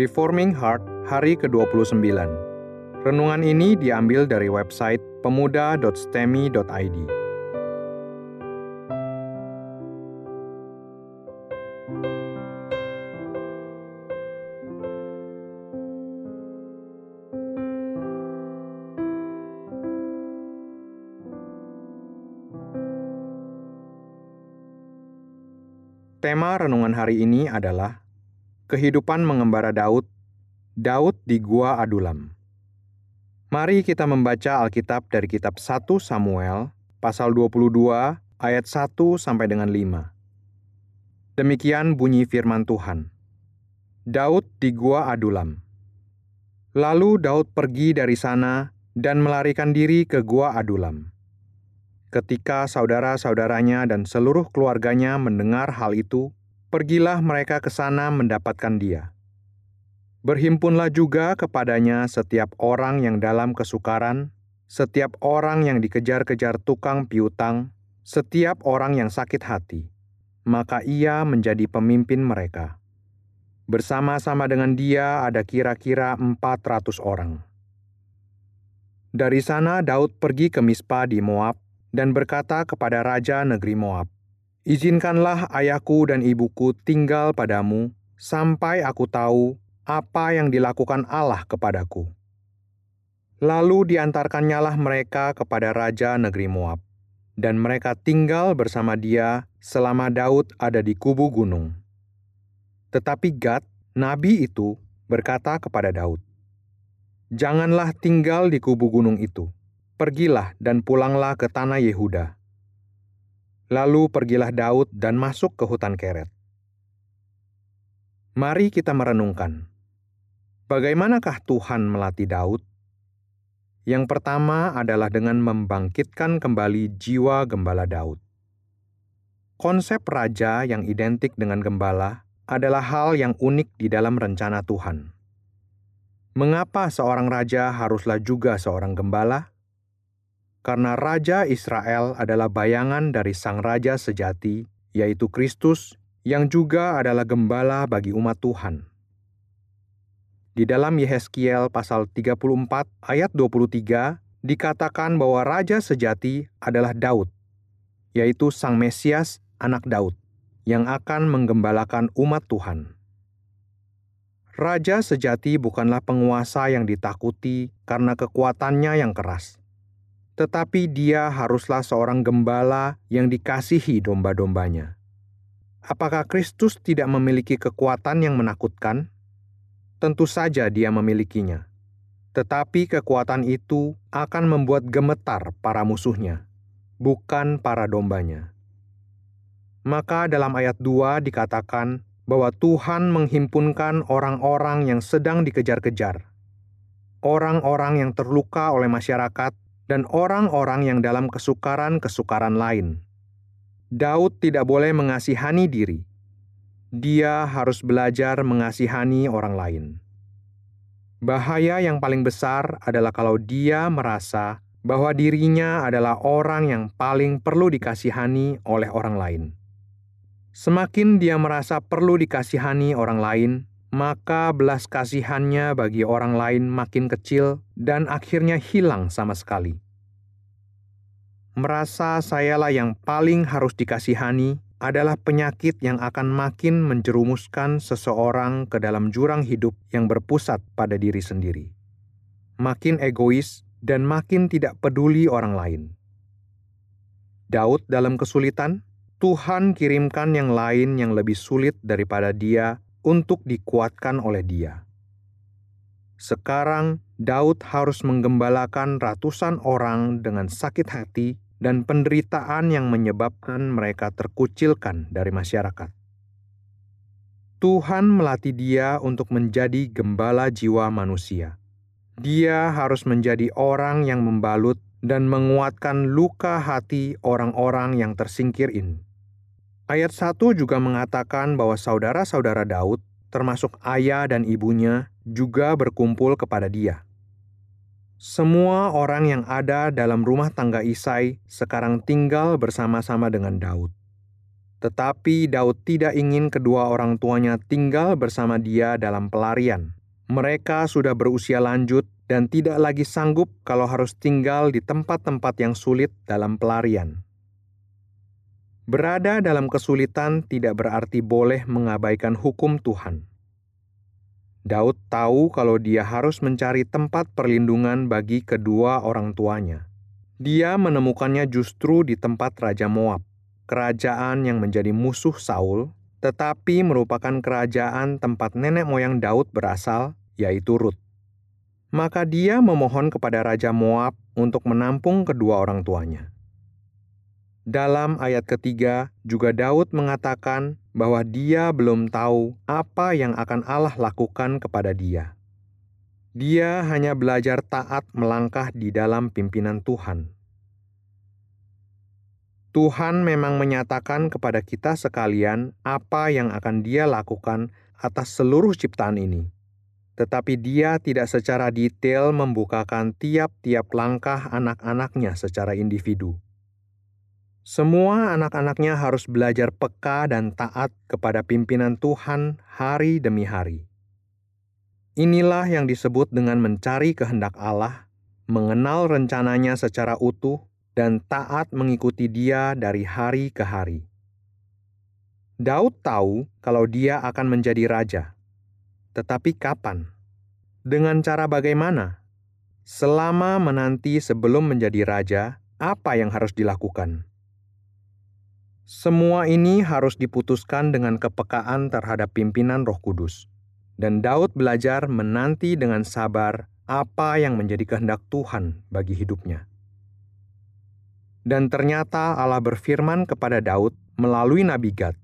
Reforming Heart hari ke-29. Renungan ini diambil dari website pemuda.stemi.id. Tema renungan hari ini adalah Kehidupan mengembara Daud, Daud di Gua Adulam. Mari kita membaca Alkitab dari kitab 1 Samuel pasal 22 ayat 1 sampai dengan 5. Demikian bunyi firman Tuhan. Daud di Gua Adulam. Lalu Daud pergi dari sana dan melarikan diri ke Gua Adulam. Ketika saudara-saudaranya dan seluruh keluarganya mendengar hal itu, pergilah mereka ke sana mendapatkan dia. Berhimpunlah juga kepadanya setiap orang yang dalam kesukaran, setiap orang yang dikejar-kejar tukang piutang, setiap orang yang sakit hati, maka ia menjadi pemimpin mereka. Bersama-sama dengan dia ada kira-kira 400 orang. Dari sana Daud pergi ke Mispa di Moab dan berkata kepada raja negeri Moab, Izinkanlah ayahku dan ibuku tinggal padamu sampai aku tahu apa yang dilakukan Allah kepadaku. Lalu diantarkannyalah mereka kepada raja negeri Moab, dan mereka tinggal bersama dia selama Daud ada di kubu gunung. Tetapi Gad, nabi itu, berkata kepada Daud, "Janganlah tinggal di kubu gunung itu, pergilah dan pulanglah ke tanah Yehuda." Lalu pergilah Daud dan masuk ke hutan Keret. Mari kita merenungkan. Bagaimanakah Tuhan melatih Daud? Yang pertama adalah dengan membangkitkan kembali jiwa gembala Daud. Konsep raja yang identik dengan gembala adalah hal yang unik di dalam rencana Tuhan. Mengapa seorang raja haruslah juga seorang gembala? Karena Raja Israel adalah bayangan dari Sang Raja sejati, yaitu Kristus, yang juga adalah gembala bagi umat Tuhan. Di dalam Yehezkiel pasal 34 ayat 23 dikatakan bahwa Raja sejati adalah Daud, yaitu Sang Mesias anak Daud, yang akan menggembalakan umat Tuhan. Raja sejati bukanlah penguasa yang ditakuti karena kekuatannya yang keras tetapi dia haruslah seorang gembala yang dikasihi domba-dombanya. Apakah Kristus tidak memiliki kekuatan yang menakutkan? Tentu saja dia memilikinya. Tetapi kekuatan itu akan membuat gemetar para musuhnya, bukan para dombanya. Maka dalam ayat 2 dikatakan bahwa Tuhan menghimpunkan orang-orang yang sedang dikejar-kejar. Orang-orang yang terluka oleh masyarakat dan orang-orang yang dalam kesukaran-kesukaran lain. Daud tidak boleh mengasihani diri. Dia harus belajar mengasihani orang lain. Bahaya yang paling besar adalah kalau dia merasa bahwa dirinya adalah orang yang paling perlu dikasihani oleh orang lain. Semakin dia merasa perlu dikasihani orang lain, maka belas kasihannya bagi orang lain makin kecil dan akhirnya hilang sama sekali. Merasa sayalah yang paling harus dikasihani adalah penyakit yang akan makin menjerumuskan seseorang ke dalam jurang hidup yang berpusat pada diri sendiri. Makin egois, dan makin tidak peduli orang lain. Daud dalam kesulitan, Tuhan kirimkan yang lain yang lebih sulit daripada dia untuk dikuatkan oleh dia. Sekarang Daud harus menggembalakan ratusan orang dengan sakit hati dan penderitaan yang menyebabkan mereka terkucilkan dari masyarakat. Tuhan melatih dia untuk menjadi gembala jiwa manusia. Dia harus menjadi orang yang membalut dan menguatkan luka hati orang-orang yang tersingkir ini. Ayat 1 juga mengatakan bahwa saudara-saudara Daud, termasuk ayah dan ibunya, juga berkumpul kepada dia. Semua orang yang ada dalam rumah tangga Isai sekarang tinggal bersama-sama dengan Daud. Tetapi Daud tidak ingin kedua orang tuanya tinggal bersama dia dalam pelarian. Mereka sudah berusia lanjut dan tidak lagi sanggup kalau harus tinggal di tempat-tempat yang sulit dalam pelarian. Berada dalam kesulitan tidak berarti boleh mengabaikan hukum Tuhan. Daud tahu kalau dia harus mencari tempat perlindungan bagi kedua orang tuanya. Dia menemukannya justru di tempat Raja Moab kerajaan yang menjadi musuh Saul, tetapi merupakan kerajaan tempat nenek moyang Daud berasal, yaitu Rut. Maka dia memohon kepada Raja Moab untuk menampung kedua orang tuanya. Dalam ayat ketiga, juga Daud mengatakan bahwa dia belum tahu apa yang akan Allah lakukan kepada dia. Dia hanya belajar taat melangkah di dalam pimpinan Tuhan. Tuhan memang menyatakan kepada kita sekalian apa yang akan Dia lakukan atas seluruh ciptaan ini, tetapi Dia tidak secara detail membukakan tiap-tiap langkah anak-anaknya secara individu. Semua anak-anaknya harus belajar peka dan taat kepada pimpinan Tuhan hari demi hari. Inilah yang disebut dengan mencari kehendak Allah, mengenal rencananya secara utuh, dan taat mengikuti dia dari hari ke hari. Daud tahu kalau dia akan menjadi raja. Tetapi kapan? Dengan cara bagaimana? Selama menanti sebelum menjadi raja, apa yang harus dilakukan? Semua ini harus diputuskan dengan kepekaan terhadap pimpinan Roh Kudus. Dan Daud belajar menanti dengan sabar apa yang menjadi kehendak Tuhan bagi hidupnya. Dan ternyata Allah berfirman kepada Daud melalui Nabi Gad.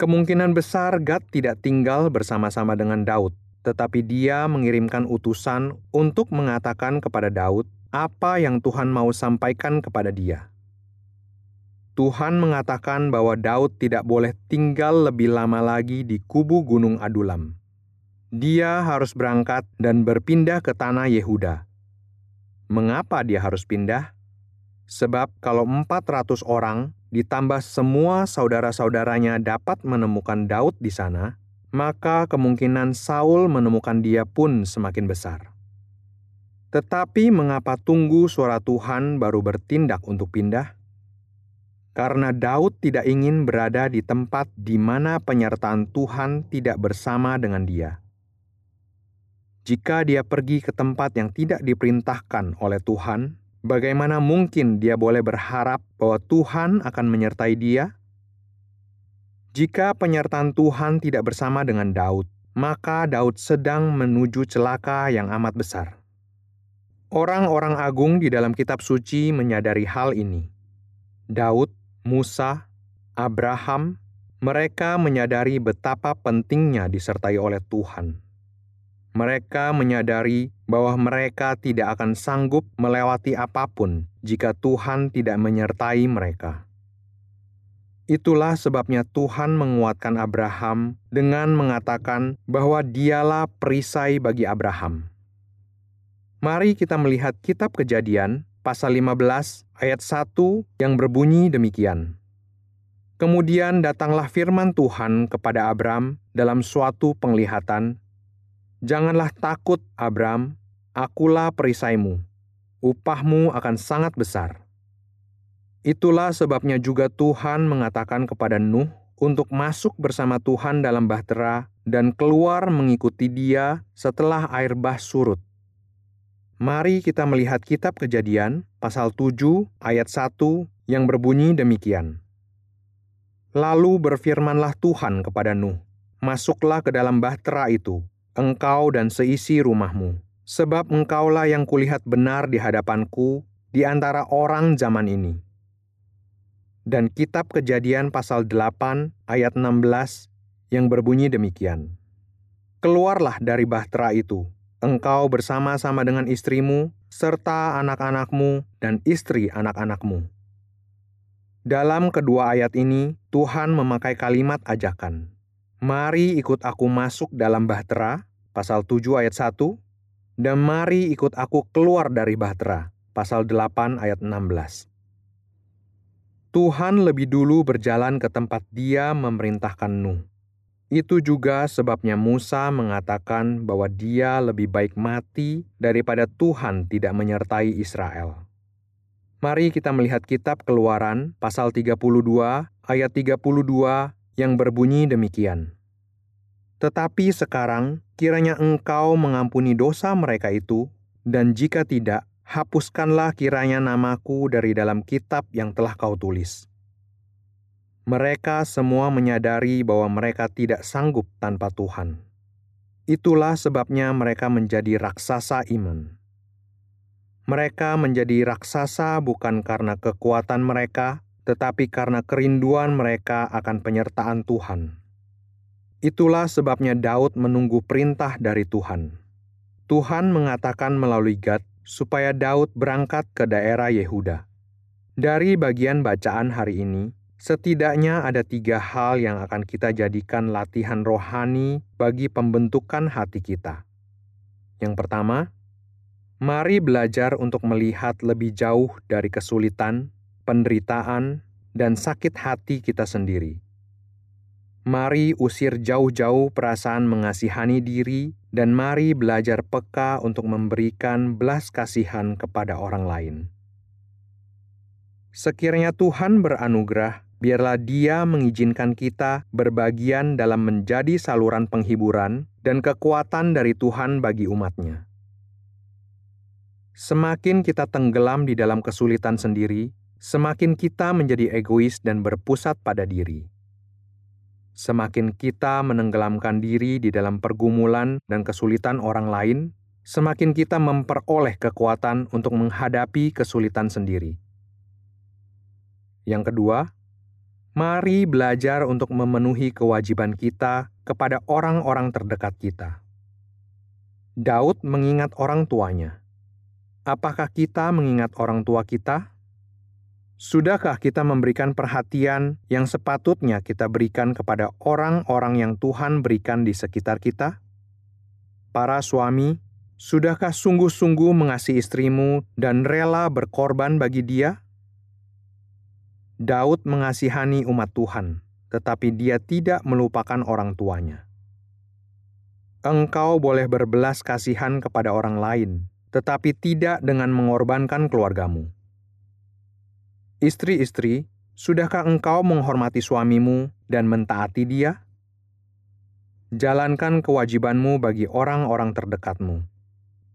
Kemungkinan besar Gad tidak tinggal bersama-sama dengan Daud, tetapi dia mengirimkan utusan untuk mengatakan kepada Daud apa yang Tuhan mau sampaikan kepada dia. Tuhan mengatakan bahwa Daud tidak boleh tinggal lebih lama lagi di kubu Gunung Adulam. Dia harus berangkat dan berpindah ke tanah Yehuda. Mengapa dia harus pindah? Sebab kalau 400 orang ditambah semua saudara-saudaranya dapat menemukan Daud di sana, maka kemungkinan Saul menemukan dia pun semakin besar. Tetapi mengapa tunggu suara Tuhan baru bertindak untuk pindah? Karena Daud tidak ingin berada di tempat di mana penyertaan Tuhan tidak bersama dengan dia. Jika dia pergi ke tempat yang tidak diperintahkan oleh Tuhan, Bagaimana mungkin dia boleh berharap bahwa Tuhan akan menyertai dia? Jika penyertaan Tuhan tidak bersama dengan Daud, maka Daud sedang menuju celaka yang amat besar. Orang-orang agung di dalam kitab suci menyadari hal ini. Daud, Musa, Abraham, mereka menyadari betapa pentingnya disertai oleh Tuhan. Mereka menyadari bahwa mereka tidak akan sanggup melewati apa pun jika Tuhan tidak menyertai mereka. Itulah sebabnya Tuhan menguatkan Abraham dengan mengatakan bahwa dialah perisai bagi Abraham. Mari kita melihat kitab Kejadian pasal 15 ayat 1 yang berbunyi demikian. Kemudian datanglah firman Tuhan kepada Abram dalam suatu penglihatan Janganlah takut, Abram, akulah perisaimu. Upahmu akan sangat besar. Itulah sebabnya juga Tuhan mengatakan kepada Nuh untuk masuk bersama Tuhan dalam bahtera dan keluar mengikuti dia setelah air bah surut. Mari kita melihat kitab Kejadian pasal 7 ayat 1 yang berbunyi demikian. Lalu berfirmanlah Tuhan kepada Nuh, "Masuklah ke dalam bahtera itu, engkau dan seisi rumahmu, sebab engkaulah yang kulihat benar di hadapanku di antara orang zaman ini." Dan kitab Kejadian pasal 8 ayat 16 yang berbunyi demikian. Keluarlah dari bahtera itu, engkau bersama-sama dengan istrimu, serta anak-anakmu dan istri anak-anakmu. Dalam kedua ayat ini, Tuhan memakai kalimat ajakan. Mari ikut aku masuk dalam bahtera, pasal 7 ayat 1, dan mari ikut aku keluar dari bahtera, pasal 8 ayat 16. Tuhan lebih dulu berjalan ke tempat dia memerintahkan Nuh. Itu juga sebabnya Musa mengatakan bahwa dia lebih baik mati daripada Tuhan tidak menyertai Israel. Mari kita melihat kitab Keluaran pasal 32 ayat 32 yang berbunyi demikian. Tetapi sekarang kiranya engkau mengampuni dosa mereka itu, dan jika tidak, hapuskanlah kiranya namaku dari dalam kitab yang telah kau tulis. Mereka semua menyadari bahwa mereka tidak sanggup tanpa Tuhan. Itulah sebabnya mereka menjadi raksasa iman. Mereka menjadi raksasa bukan karena kekuatan mereka, tetapi karena kerinduan mereka akan penyertaan Tuhan. Itulah sebabnya Daud menunggu perintah dari Tuhan. Tuhan mengatakan melalui Gad supaya Daud berangkat ke daerah Yehuda. Dari bagian bacaan hari ini, Setidaknya ada tiga hal yang akan kita jadikan latihan rohani bagi pembentukan hati kita. Yang pertama, mari belajar untuk melihat lebih jauh dari kesulitan, penderitaan, dan sakit hati kita sendiri. Mari usir jauh-jauh perasaan mengasihani diri, dan mari belajar peka untuk memberikan belas kasihan kepada orang lain. Sekiranya Tuhan beranugerah biarlah Dia mengizinkan kita berbagian dalam menjadi saluran penghiburan dan kekuatan dari Tuhan bagi umatnya. Semakin kita tenggelam di dalam kesulitan sendiri, semakin kita menjadi egois dan berpusat pada diri. Semakin kita menenggelamkan diri di dalam pergumulan dan kesulitan orang lain, semakin kita memperoleh kekuatan untuk menghadapi kesulitan sendiri. Yang kedua, Mari belajar untuk memenuhi kewajiban kita kepada orang-orang terdekat kita. Daud mengingat orang tuanya. Apakah kita mengingat orang tua kita? Sudahkah kita memberikan perhatian yang sepatutnya kita berikan kepada orang-orang yang Tuhan berikan di sekitar kita? Para suami, sudahkah sungguh-sungguh mengasihi istrimu dan rela berkorban bagi dia? Daud mengasihani umat Tuhan, tetapi dia tidak melupakan orang tuanya. Engkau boleh berbelas kasihan kepada orang lain, tetapi tidak dengan mengorbankan keluargamu. Istri-istri, sudahkah engkau menghormati suamimu dan mentaati dia? Jalankan kewajibanmu bagi orang-orang terdekatmu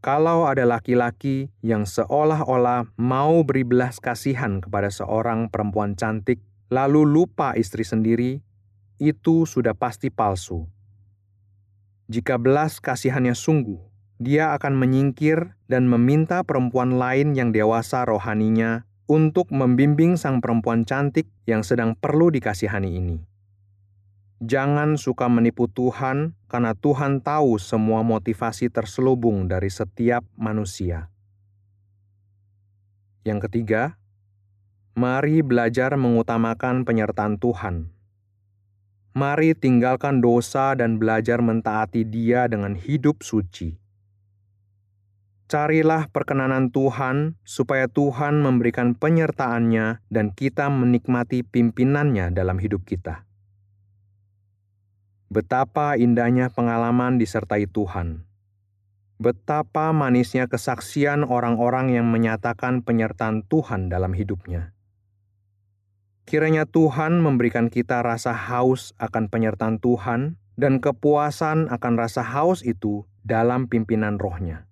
kalau ada laki-laki yang seolah-olah mau beri belas kasihan kepada seorang perempuan cantik, lalu lupa istri sendiri, itu sudah pasti palsu. Jika belas kasihannya sungguh, dia akan menyingkir dan meminta perempuan lain yang dewasa rohaninya untuk membimbing sang perempuan cantik yang sedang perlu dikasihani ini. Jangan suka menipu Tuhan, karena Tuhan tahu semua motivasi terselubung dari setiap manusia. Yang ketiga, mari belajar mengutamakan penyertaan Tuhan. Mari tinggalkan dosa dan belajar mentaati Dia dengan hidup suci. Carilah perkenanan Tuhan, supaya Tuhan memberikan penyertaannya, dan kita menikmati pimpinannya dalam hidup kita. Betapa indahnya pengalaman disertai Tuhan. Betapa manisnya kesaksian orang-orang yang menyatakan penyertaan Tuhan dalam hidupnya. Kiranya Tuhan memberikan kita rasa haus akan penyertaan Tuhan dan kepuasan akan rasa haus itu dalam pimpinan rohnya.